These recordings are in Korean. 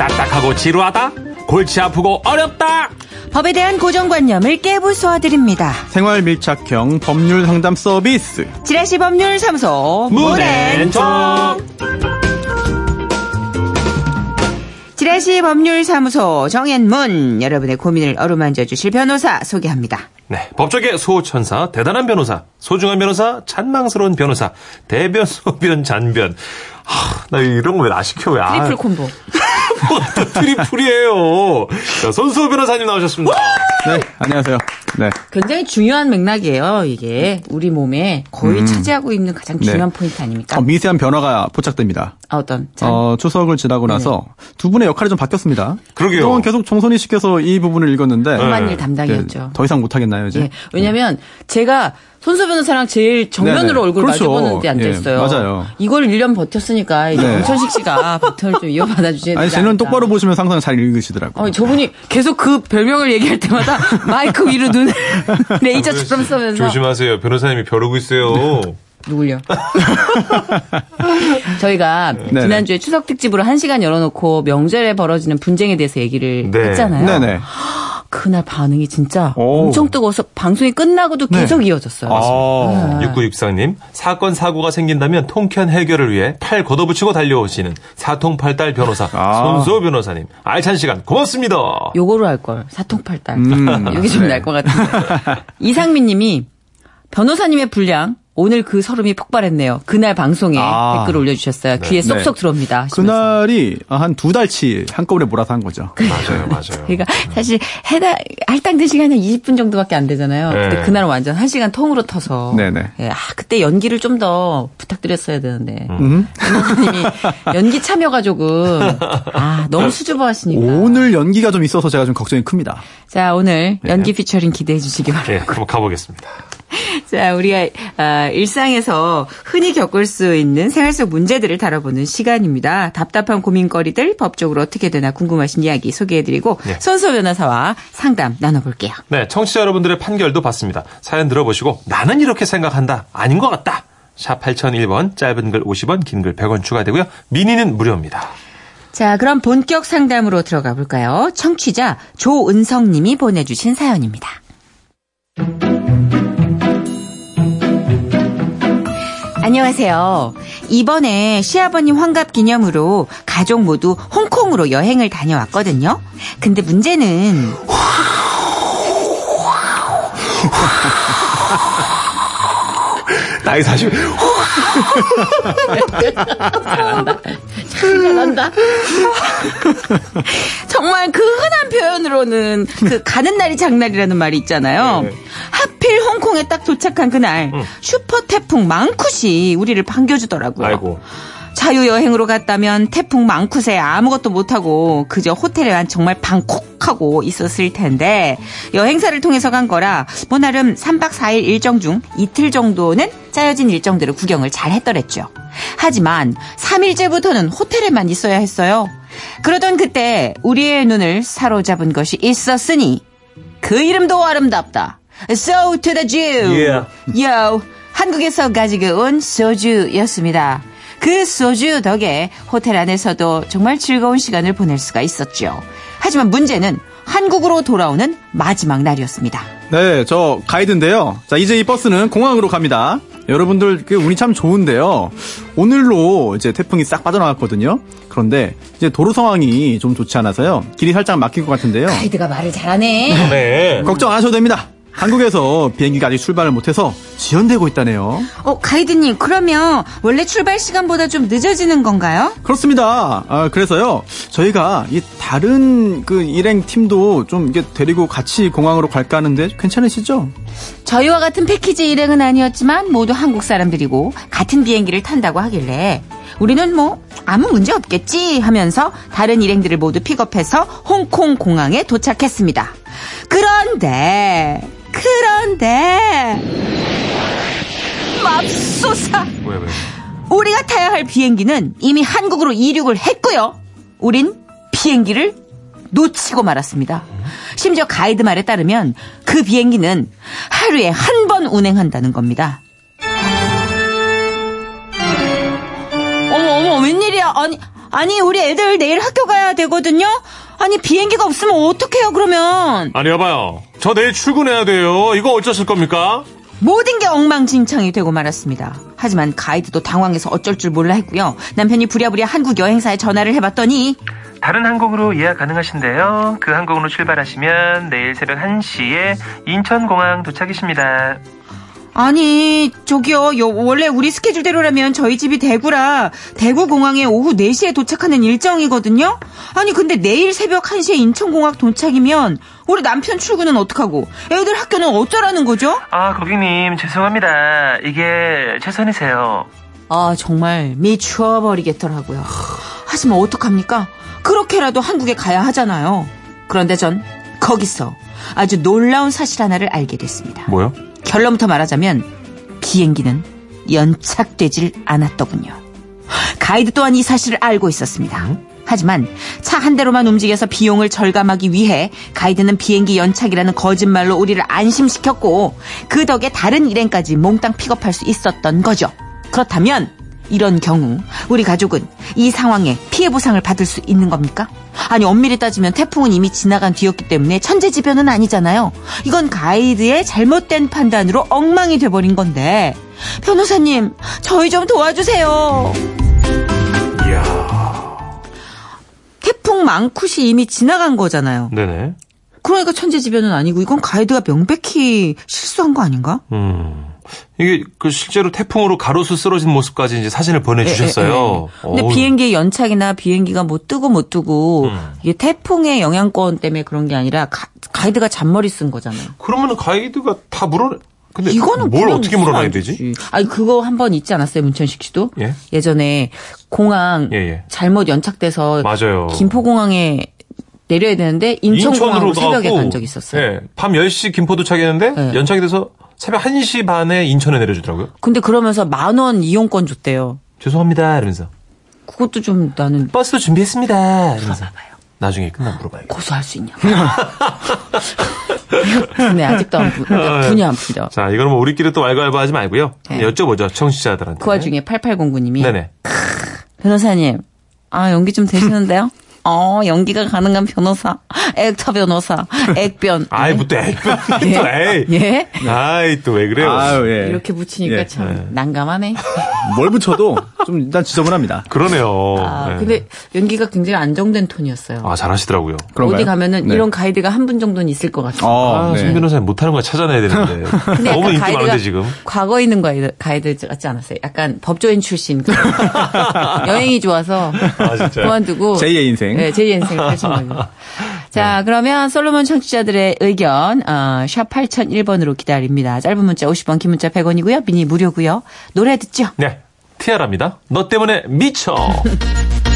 딱딱하고 지루하다? 골치 아프고 어렵다? 법에 대한 고정관념을 깨부숴드립니다. 생활 밀착형 법률 상담 서비스. 지라시 법률 사무소 문앤정. 지라시 법률 사무소 정앤문 여러분의 고민을 어루만져 주실 변호사 소개합니다. 네, 법조계 소천사, 대단한 변호사, 소중한 변호사, 잔망스러운 변호사, 대변, 소변, 잔변. 하, 나 이런 거 왜 나 시켜, 왜. 아, 트리플 콤보. 또 트리플이에요. 자, 손수호 변호사님 나오셨습니다. 네, 안녕하세요. 네. 굉장히 중요한 맥락이에요. 이게 우리 몸에 거의 차지하고 있는 가장 중요한 포인트 아닙니까? 어, 미세한 변화가 포착됩니다. 아, 어떤? 잔? 어, 추석을 지나고 나서 두 분의 역할이 좀 바뀌었습니다. 그러게요. 그동안 계속 정선이 씨께서 이 부분을 읽었는데. 험한 네. 일 담당이었죠. 네, 더 이상 못하겠나요, 이제? 예. 왜냐면 제가 손수 변호사랑 제일 정면으로. 얼굴 그렇죠. 마주보는 데 앉아있어요. 예, 맞아요. 이걸 1년 버텼으니까 이제 네. 정천식 씨가 바톤을 좀 이어받아 주셔야 되지 아니, 쟤는 않을까. 똑바로 보시면 항상 잘 읽으시더라고요. 어, 저분이 계속 그 별명을 얘기할 때마다 마이크 위로 눈을 레이저처럼 쏘면서 조심하세요. 변호사님이 벼르고 있어요. 누굴요? 저희가 네네. 지난주에 추석 특집으로 한 시간 열어놓고 명절에 벌어지는 분쟁에 대해서 얘기를 네. 했잖아요. 네네. 그날 반응이 진짜 오. 엄청 뜨거워서 방송이 끝나고도 네. 계속 이어졌어요. 아, 네. 6964님, 사건, 사고가 생긴다면 통쾌한 해결을 위해 팔 걷어붙이고 달려오시는 사통팔달 변호사, 아. 손수호 변호사님. 알찬 시간 고맙습니다. 요거로 할 걸. 사통팔달. 음. 여기 좀 네. 날것 같은데. 이상민 님이 변호사님의 분량 오늘 그 서름이 폭발했네요. 그날 방송에 아. 댓글 올려주셨어요. 귀에 쏙쏙 들어옵니다. 하시면서. 그날이 한 두 달치 한꺼번에 몰아서 한 거죠. 맞아요, 맞아요. 그러니까 사실 해당 할당된 시간이 한 20분 정도밖에 안 되잖아요. 근데 네. 그날은 완전 1시간 통으로 터서 네네. 예, 아 그때 연기를 좀 더 부탁드렸어야 되는데 음. 변호사님이 연기 참여가 조금 아 너무 수줍어하시니까 오늘 연기가 좀 있어서 제가 좀 걱정이 큽니다. 자 오늘 연기 피처링 기대해 주시기 바랍니다. 예, 한번 가보겠습니다. 자, 우리가 아, 일상에서 흔히 겪을 수 있는 생활 속 문제들을 다뤄보는 시간입니다. 답답한 고민거리들 법적으로 어떻게 되나 궁금하신 이야기 소개해드리고 네. 손소 변호사와 상담 나눠볼게요. 네, 청취자 여러분들의 판결도 받습니다. 사연 들어보시고 나는 이렇게 생각한다. 아닌 것 같다. 샵 8001번, 짧은 글 50원, 긴 글 100원 추가되고요. 미니는 무료입니다. 자, 그럼 본격 상담으로 들어가 볼까요? 청취자 조은성 님이 보내주신 사연입니다. 안녕하세요. 이번에 시아버님 환갑 기념으로 가족 모두 홍콩으로 여행을 다녀왔거든요. 근데 문제는 나이 40. 잘한다. 정말 그 흔한 표현으로는 그 가는 날이 장날이라는 말이 있잖아요. 네. 하필 홍콩에 딱 도착한 그날 슈퍼 태풍 망쿠시 우리를 반겨주더라고요. 아이고. 자유여행으로 갔다면 태풍 망쿠세 아무것도 못하고 그저 호텔에만 정말 방콕하고 있었을 텐데 여행사를 통해서 간 거라 뭐 나름 3박 4일 일정 중 이틀 정도는 짜여진 일정대로 구경을 잘 했더랬죠. 하지만 3일째부터는 호텔에만 있어야 했어요. 그러던 그때 우리의 눈을 사로잡은 것이 있었으니 그 이름도 아름답다. So to the Jew. Yeah. Yo, 한국에서 가지고 온 소주였습니다. 그 소주 덕에 호텔 안에서도 정말 즐거운 시간을 보낼 수가 있었죠. 하지만 문제는 한국으로 돌아오는 마지막 날이었습니다. 네, 저 가이드인데요. 자, 이제 이 버스는 공항으로 갑니다. 여러분들 그 운이 참 좋은데요. 오늘로 이제 태풍이 싹 빠져나갔거든요. 그런데 이제 도로 상황이 좀 좋지 않아서요. 길이 살짝 막힐 것 같은데요. 가이드가 말을 잘하네. 네. 걱정 안 하셔도 됩니다. 한국에서 비행기가 아직 출발을 못해서 지연되고 있다네요. 어, 가이드님, 그러면 원래 출발 시간보다 좀 늦어지는 건가요? 그렇습니다. 아, 그래서요, 저희가 이 다른 그 일행 팀도 좀 이게 데리고 같이 공항으로 갈까 하는데 괜찮으시죠? 저희와 같은 패키지 일행은 아니었지만 모두 한국 사람들이고 같은 비행기를 탄다고 하길래 우리는 뭐 아무 문제 없겠지 하면서 다른 일행들을 모두 픽업해서 홍콩 공항에 도착했습니다. 그런데 그런데 맙소사 왜, 왜. 우리가 타야 할 비행기는 이미 한국으로 이륙을 했고요. 우린 비행기를 놓치고 말았습니다. 심지어 가이드 말에 따르면 그 비행기는 하루에 한 번 운행한다는 겁니다. 어머, 어머, 웬일이야. 아니, 아니, 우리 애들 내일 학교 가야 되거든요? 아니, 비행기가 없으면 어떡해요, 그러면? 아니, 여봐요. 저 내일 출근해야 돼요. 이거 어쩌실 겁니까? 모든 게 엉망진창이 되고 말았습니다. 하지만 가이드도 당황해서 어쩔 줄 몰라 했고요. 남편이 부랴부랴 한국 여행사에 전화를 해봤더니 다른 항공으로 예약 가능하신데요. 그 항공으로 출발하시면 내일 새벽 1시에 인천공항 도착이십니다. 아니 저기요 요- 원래 우리 스케줄대로라면 저희 집이 대구라 대구 공항에 오후 4시에 도착하는 일정이거든요 아니 근데 내일 새벽 1시에 인천공항 도착이면 우리 남편 출근은 어떡하고 애들 학교는 어쩌라는 거죠? 아, 고객님, 죄송합니다. 이게 최선이세요. 아 정말 미쳐버리겠더라고요 하지만 어떡합니까 그렇게라도 한국에 가야 하잖아요 그런데 전 거기서 아주 놀라운 사실 하나를 알게 됐습니다 뭐요? 결론부터 말하자면 비행기는 연착되질 않았더군요. 가이드 또한 이 사실을 알고 있었습니다. 하지만 차 한 대로만 움직여서 비용을 절감하기 위해 가이드는 비행기 연착이라는 거짓말로 우리를 안심시켰고 그 덕에 다른 일행까지 몽땅 픽업할 수 있었던 거죠. 그렇다면 이런 경우 우리 가족은 이 상황에 피해 보상을 받을 수 있는 겁니까? 아니 엄밀히 따지면 태풍은 이미 지나간 뒤였기 때문에 천재지변은 아니잖아요. 이건 가이드의 잘못된 판단으로 엉망이 돼버린 건데 변호사님 저희 좀 도와주세요. 이야. 태풍 망쿠시 이미 지나간 거잖아요. 네네. 그러니까 천재지변은 아니고 이건 가이드가 명백히 실수한 거 아닌가? 음. 이게 그 실제로 태풍으로 가로수 쓰러진 모습까지 이제 사진을 예, 보내주셨어요. 근데 어우. 비행기 연착이나 비행기가 뭐 뜨고 못 뜨고 음. 이게 태풍의 영향권 때문에 그런 게 아니라 가, 이드가 잔머리 쓴 거잖아요. 그러면 가이드가 다 물어. 근데 이거는 뭘 어떻게 물어놔야 안 되지? 아니 그거 한 번 있지 않았어요 문천식 씨도? 예. 예전에 공항 예, 예. 잘못 연착돼서 맞아요. 김포공항에 내려야 되는데 인천공항으로 새벽에 가고, 간 적이 있었어요. 예. 밤 10시 김포 도착했는데 네. 연착이 돼서 새벽 1시 반에 인천에 내려주더라고요. 근데 그러면서 만 원 이용권 줬대요. 죄송합니다. 이러면서 그것도 좀 나는 버스도 준비했습니다. 이러면서 나중에 끝나 물어봐야겠다. 고소할 수 있냐? 네 아직도 안 부, 아, 분이 안 풀려. 자, 이거는 뭐 우리끼리 또 왈가왈부 하지 말고요. 네. 여쭤보죠. 청취자들한테. 그 와중에 8809님이 네네. 변호사님, 아, 연기 좀 되시는데요? 어, 연기가 가능한 변호사, 액터 변호사, 액변. 아이, 뭐또 에이, 또 예? 에이. 예? 아이, 또 왜 그래요? 아유, 예. 이렇게 붙이니까 예. 참 난감하네. 뭘 붙여도 좀 일단 지저분합니다. 그러네요. 아, 네. 근데 연기가 굉장히 안정된 톤이었어요. 아, 잘하시더라고요. 그런가요? 어디 가면은 네. 이런 가이드가 한 분 정도는 있을 것 같아요. 어, 아, 네. 송 변호사님 못하는 거 찾아내야 되는데. 근데 너무 인기 가이드가 많은데, 지금. 과거에 있는 가이드, 가이드 같지 않았어요? 약간 법조인 출신. 여행이 좋아서 아, 진짜요? 그만두고 제2의 인생. 네, 제2의 인생을 펼친 거죠. 자, 그러면 솔로몬 청취자들의 의견 어, 샵 8001번으로 기다립니다. 짧은 문자 50원, 긴 문자 100원이고요. 미니 무료고요. 노래 듣죠? 네. 티아라입니다. 너 때문에 미쳐.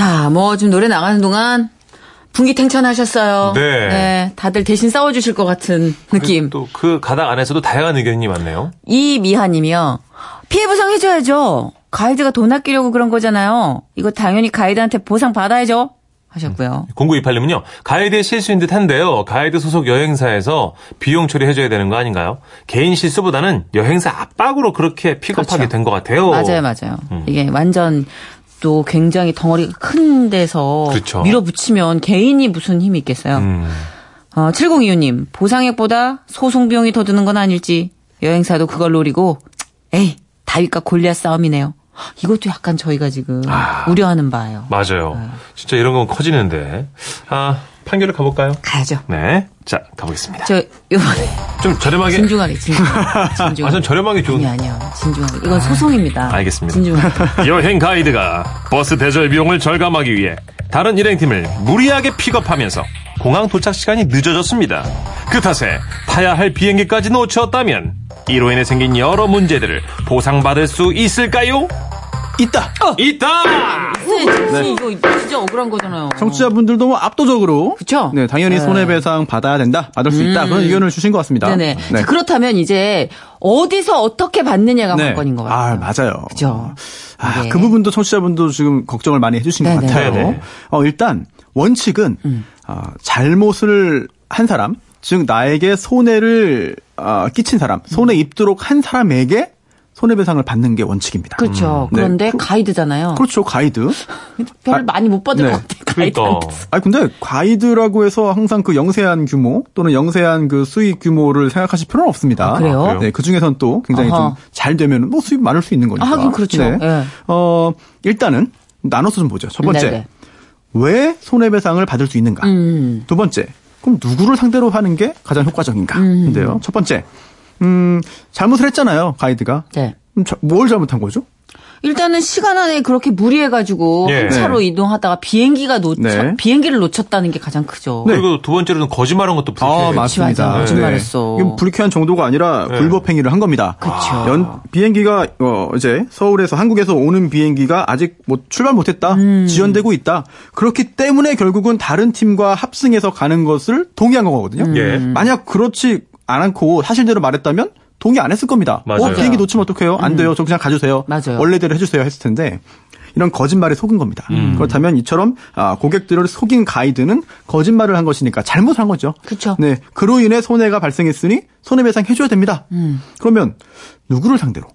자, 뭐 지금 노래 나가는 동안 분기탱천하셨어요. 네. 다들 대신 싸워주실 것 같은 느낌. 또 그 가닥 안에서도 다양한 의견이 많네요. 이 미하님이요. 피해 보상 해줘야죠. 가이드가 돈 아끼려고 그런 거잖아요. 이거 당연히 가이드한테 보상 받아야죠. 하셨고요. 0928님은요, 가이드의 실수인 듯 한데요. 가이드 소속 여행사에서 비용 처리해줘야 되는 거 아닌가요? 개인 실수보다는 여행사 압박으로 그렇게 픽업하게 그렇죠. 된것 같아요. 맞아요, 맞아요. 이게 완전 또 굉장히 덩어리가 큰 데서 그렇죠. 밀어붙이면 개인이 무슨 힘이 있겠어요. 음, 어, 7025님, 보상액보다 소송 비용이 더 드는 건 아닐지 여행사도 그걸 노리고 에이, 다윗과 골리앗 싸움이네요. 이것도 약간 저희가 지금 아. 우려하는 바예요. 맞아요. 네. 진짜 이런 건 커지는데. 아, 판결을 가볼까요? 가야죠. 네. 자, 가보겠습니다. 저 요번에 좀 저렴하게. 진중하게 진중하게 진중하게. 아, 전 저렴하게 좋은. 아니 아니요. 진중하게. 이건 소송입니다. 알겠습니다. 진중하게. 여행 가이드가 버스 대절 비용을 절감하기 위해 다른 일행팀을 무리하게 픽업하면서 공항 도착 시간이 늦어졌습니다. 그 탓에 타야 할 비행기까지 놓쳤다면 이로 인해 생긴 여러 문제들을 보상받을 수 있을까요? 있다. 있다! 있어야지. 이거 진짜 억울한 거잖아요. 청취자분들도 뭐 압도적으로 그쵸? 네, 당연히 네. 손해배상 받아야 된다. 받을 수 있다. 그런 의견을 주신 것 같습니다. 네네. 네. 자, 그렇다면 이제 어디서 어떻게 받느냐가 네. 관건인 것 같아요. 아, 맞아요. 그죠. 아, 네. 그 부분도 청취자분도 지금 걱정을 많이 해주신 것 네네. 같아요. 네네. 어, 일단 원칙은 음. 어, 잘못을 한 사람, 즉 나에게 손해를 어, 끼친 사람, 손해 입도록 한 사람에게 손해배상을 받는 게 원칙입니다. 그렇죠. 네. 그런데 그- 가이드잖아요. 그렇죠, 가이드. 별을 아, 많이 못 받을 네. 것 같아요. 그러니까. 가이드한테. 아 근데 가이드라고 해서 항상 그 영세한 규모 또는 영세한 그 수익 규모를 생각하실 필요는 없습니다. 아, 그래요? 그래요? 네, 그 중에선 또 굉장히. 좀 잘 되면 뭐 수입 많을 수 있는 거니까. 아, 하긴 그렇죠. 네. 예. 어, 일단은 나눠서 좀 보죠. 첫 번째. 네네. 왜 손해배상을 받을 수 있는가? 음. 두 번째. 그럼 누구를 상대로 하는 게 가장 효과적인가? 음. 인데요. 첫 번째. 음, 잘못을 했잖아요, 가이드가. 네. 자- 뭘 잘못한 거죠? 일단은 시간 안에 그렇게 무리해가지고 예. 한 차로 이동하다가 비행기가 놓쳐 네. 비행기를 놓쳤다는 게 가장 크죠. 네. 그리고 두 번째로는 거짓말한 것도 아, 불쾌해요. 맞습니다. 맞아. 거짓말했어. 이건 불쾌한 정도가 아니라 네. 불법행위를 한 겁니다. 연 비행기가 어 이제 서울에서 한국에서 오는 비행기가 아직 뭐 출발 못했다. 음. 지연되고 있다. 그렇기 때문에 결국은 다른 팀과 합승해서 가는 것을 동의한 거거든요. 예. 만약 그렇지 않고 사실대로 말했다면 동의 안 했을 겁니다. 맞아요. 어, 비행기 놓치면 어떡해요? 안 돼요. 저 그냥 가주세요. 음. 맞아요. 원래대로 해주세요 했을 텐데 이런 거짓말에 속은 겁니다. 음. 그렇다면 이처럼 아, 고객들을 속인 가이드는 거짓말을 한 것이니까 잘못한 거죠. 그쵸. 네, 그로 인해 손해가 발생했으니 손해배상 해줘야 됩니다. 음. 그러면 누구를 상대로?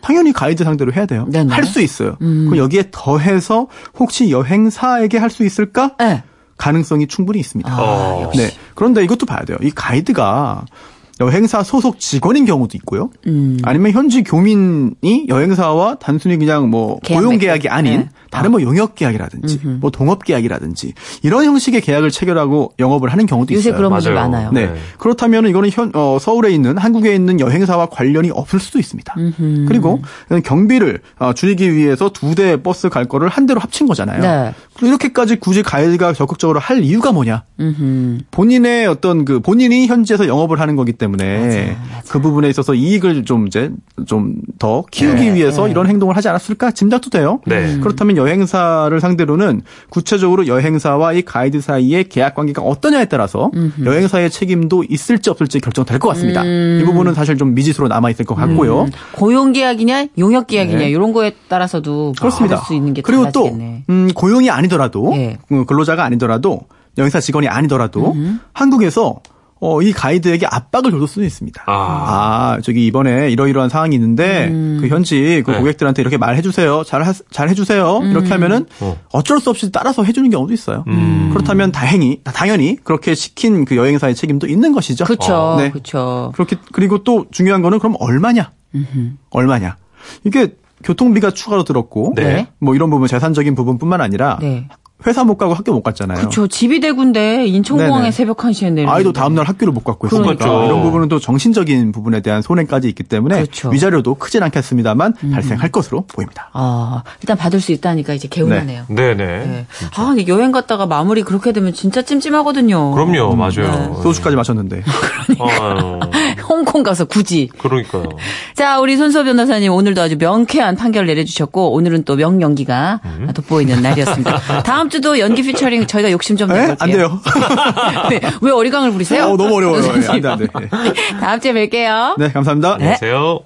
당연히 가이드 상대로 해야 돼요. 음. 할수 있어요. 그럼 여기에 더해서 혹시 여행사에게 할 수 있을까? 네. 가능성이 충분히 있습니다. 어. 네. 그런데 이것도 봐야 돼요. 이 가이드가 여행사 소속 직원인 경우도 있고요. 음. 아니면 현지 교민이 여행사와 단순히 그냥 뭐 계약 고용. 계약이 아닌 네. 다른 뭐 용역 계약이라든지 뭐 동업 계약이라든지 이런 형식의 계약을 체결하고 영업을 하는 경우도 요새 있어요. 그런 분들 맞아요. 많아요. 네. 네. 그렇다면 이거는 현, 어, 서울에 있는 한국에 있는 여행사와 관련이 없을 수도 있습니다. 그리고 경비를 어, 줄이기 위해서 두 대 버스 갈 거를 한 대로 합친 거잖아요. 네. 그리고 이렇게까지 굳이 가이드가 적극적으로 할 이유가 뭐냐? 음흠. 본인의 어떤 그 본인이 현지에서 영업을 하는 거기 때문에 그 부분에 있어서 이익을 좀 이제 좀 더 키우기 네, 위해서 네. 이런 행동을 하지 않았을까 짐작도 돼요. 네. 그렇다면 여행사를 상대로는 구체적으로 여행사와 이 가이드 사이의 계약 관계가 어떠냐에 따라서 여행사의 책임도 있을지 없을지 결정될 것 같습니다. 이 부분은 사실 좀 미지수로 남아 있을 것 같고요. 고용 계약이냐 용역 계약이냐 네. 이런 거에 따라서도 그렇습니다. 수 있는 게 그리고 또 달라지겠네. 음, 고용이 아니더라도 예. 음, 근로자가 아니더라도 여행사 직원이 아니더라도 한국에서 어, 이 가이드에게 압박을 줘줄 수도 있습니다. 아. 아, 저기 이번에 이러이러한 상황이 있는데 그 현지 그 네. 고객들한테 이렇게 말해 주세요. 잘, 하- 잘 해 주세요. 이렇게 하면은 어. 어쩔 수 없이 따라서 해 주는 경우도 있어요. 음. 그렇다면 다행히 당연히 그렇게 시킨 그 여행사의 책임도 있는 것이죠. 그렇죠. 네. 그렇죠. 그렇게 그리고 또 중요한 거는 그럼 얼마냐? 얼마냐? 이게 교통비가 추가로 들었고 네. 뭐 이런 부분 재산적인 부분뿐만 아니라 네. 회사 못 가고 학교 못 갔잖아요. 그렇죠. 집이 대군데 인천공항에 네네. 새벽 1시에 내리는 아이도 다음 날 학교를 못 갔고 했으니까 그러니까. 이런 부분은 또 정신적인 부분에 대한 손해까지 있기 때문에 그렇죠. 음. 위자료도 크진 않겠습니다만 발생할 것으로 보입니다. 아, 일단 받을 수 있다니까 이제 개운하네요. 네 네. 네. 아, 근데 여행 갔다가 마무리 그렇게 되면 진짜 찜찜하거든요. 그럼요, 네. 맞아요. 소주까지 마셨는데 아유, 홍콩 가서 굳이. 그러니까요. 자, 우리 손수호 변호사님 오늘도 아주 명쾌한 판결 내려 주셨고 오늘은 또 명연기가 음. 돋보이는 날이었습니다. 다음 주도 연기 피처링 저희가 욕심 좀 에? 내볼게요. 안 돼요. 네, 왜 어리광을 부리세요? 어, 너무 어려워요. 예, 안 돼, 안 돼. 예. 다음 주에 뵐게요. 네, 감사합니다. 네. 안녕하세요.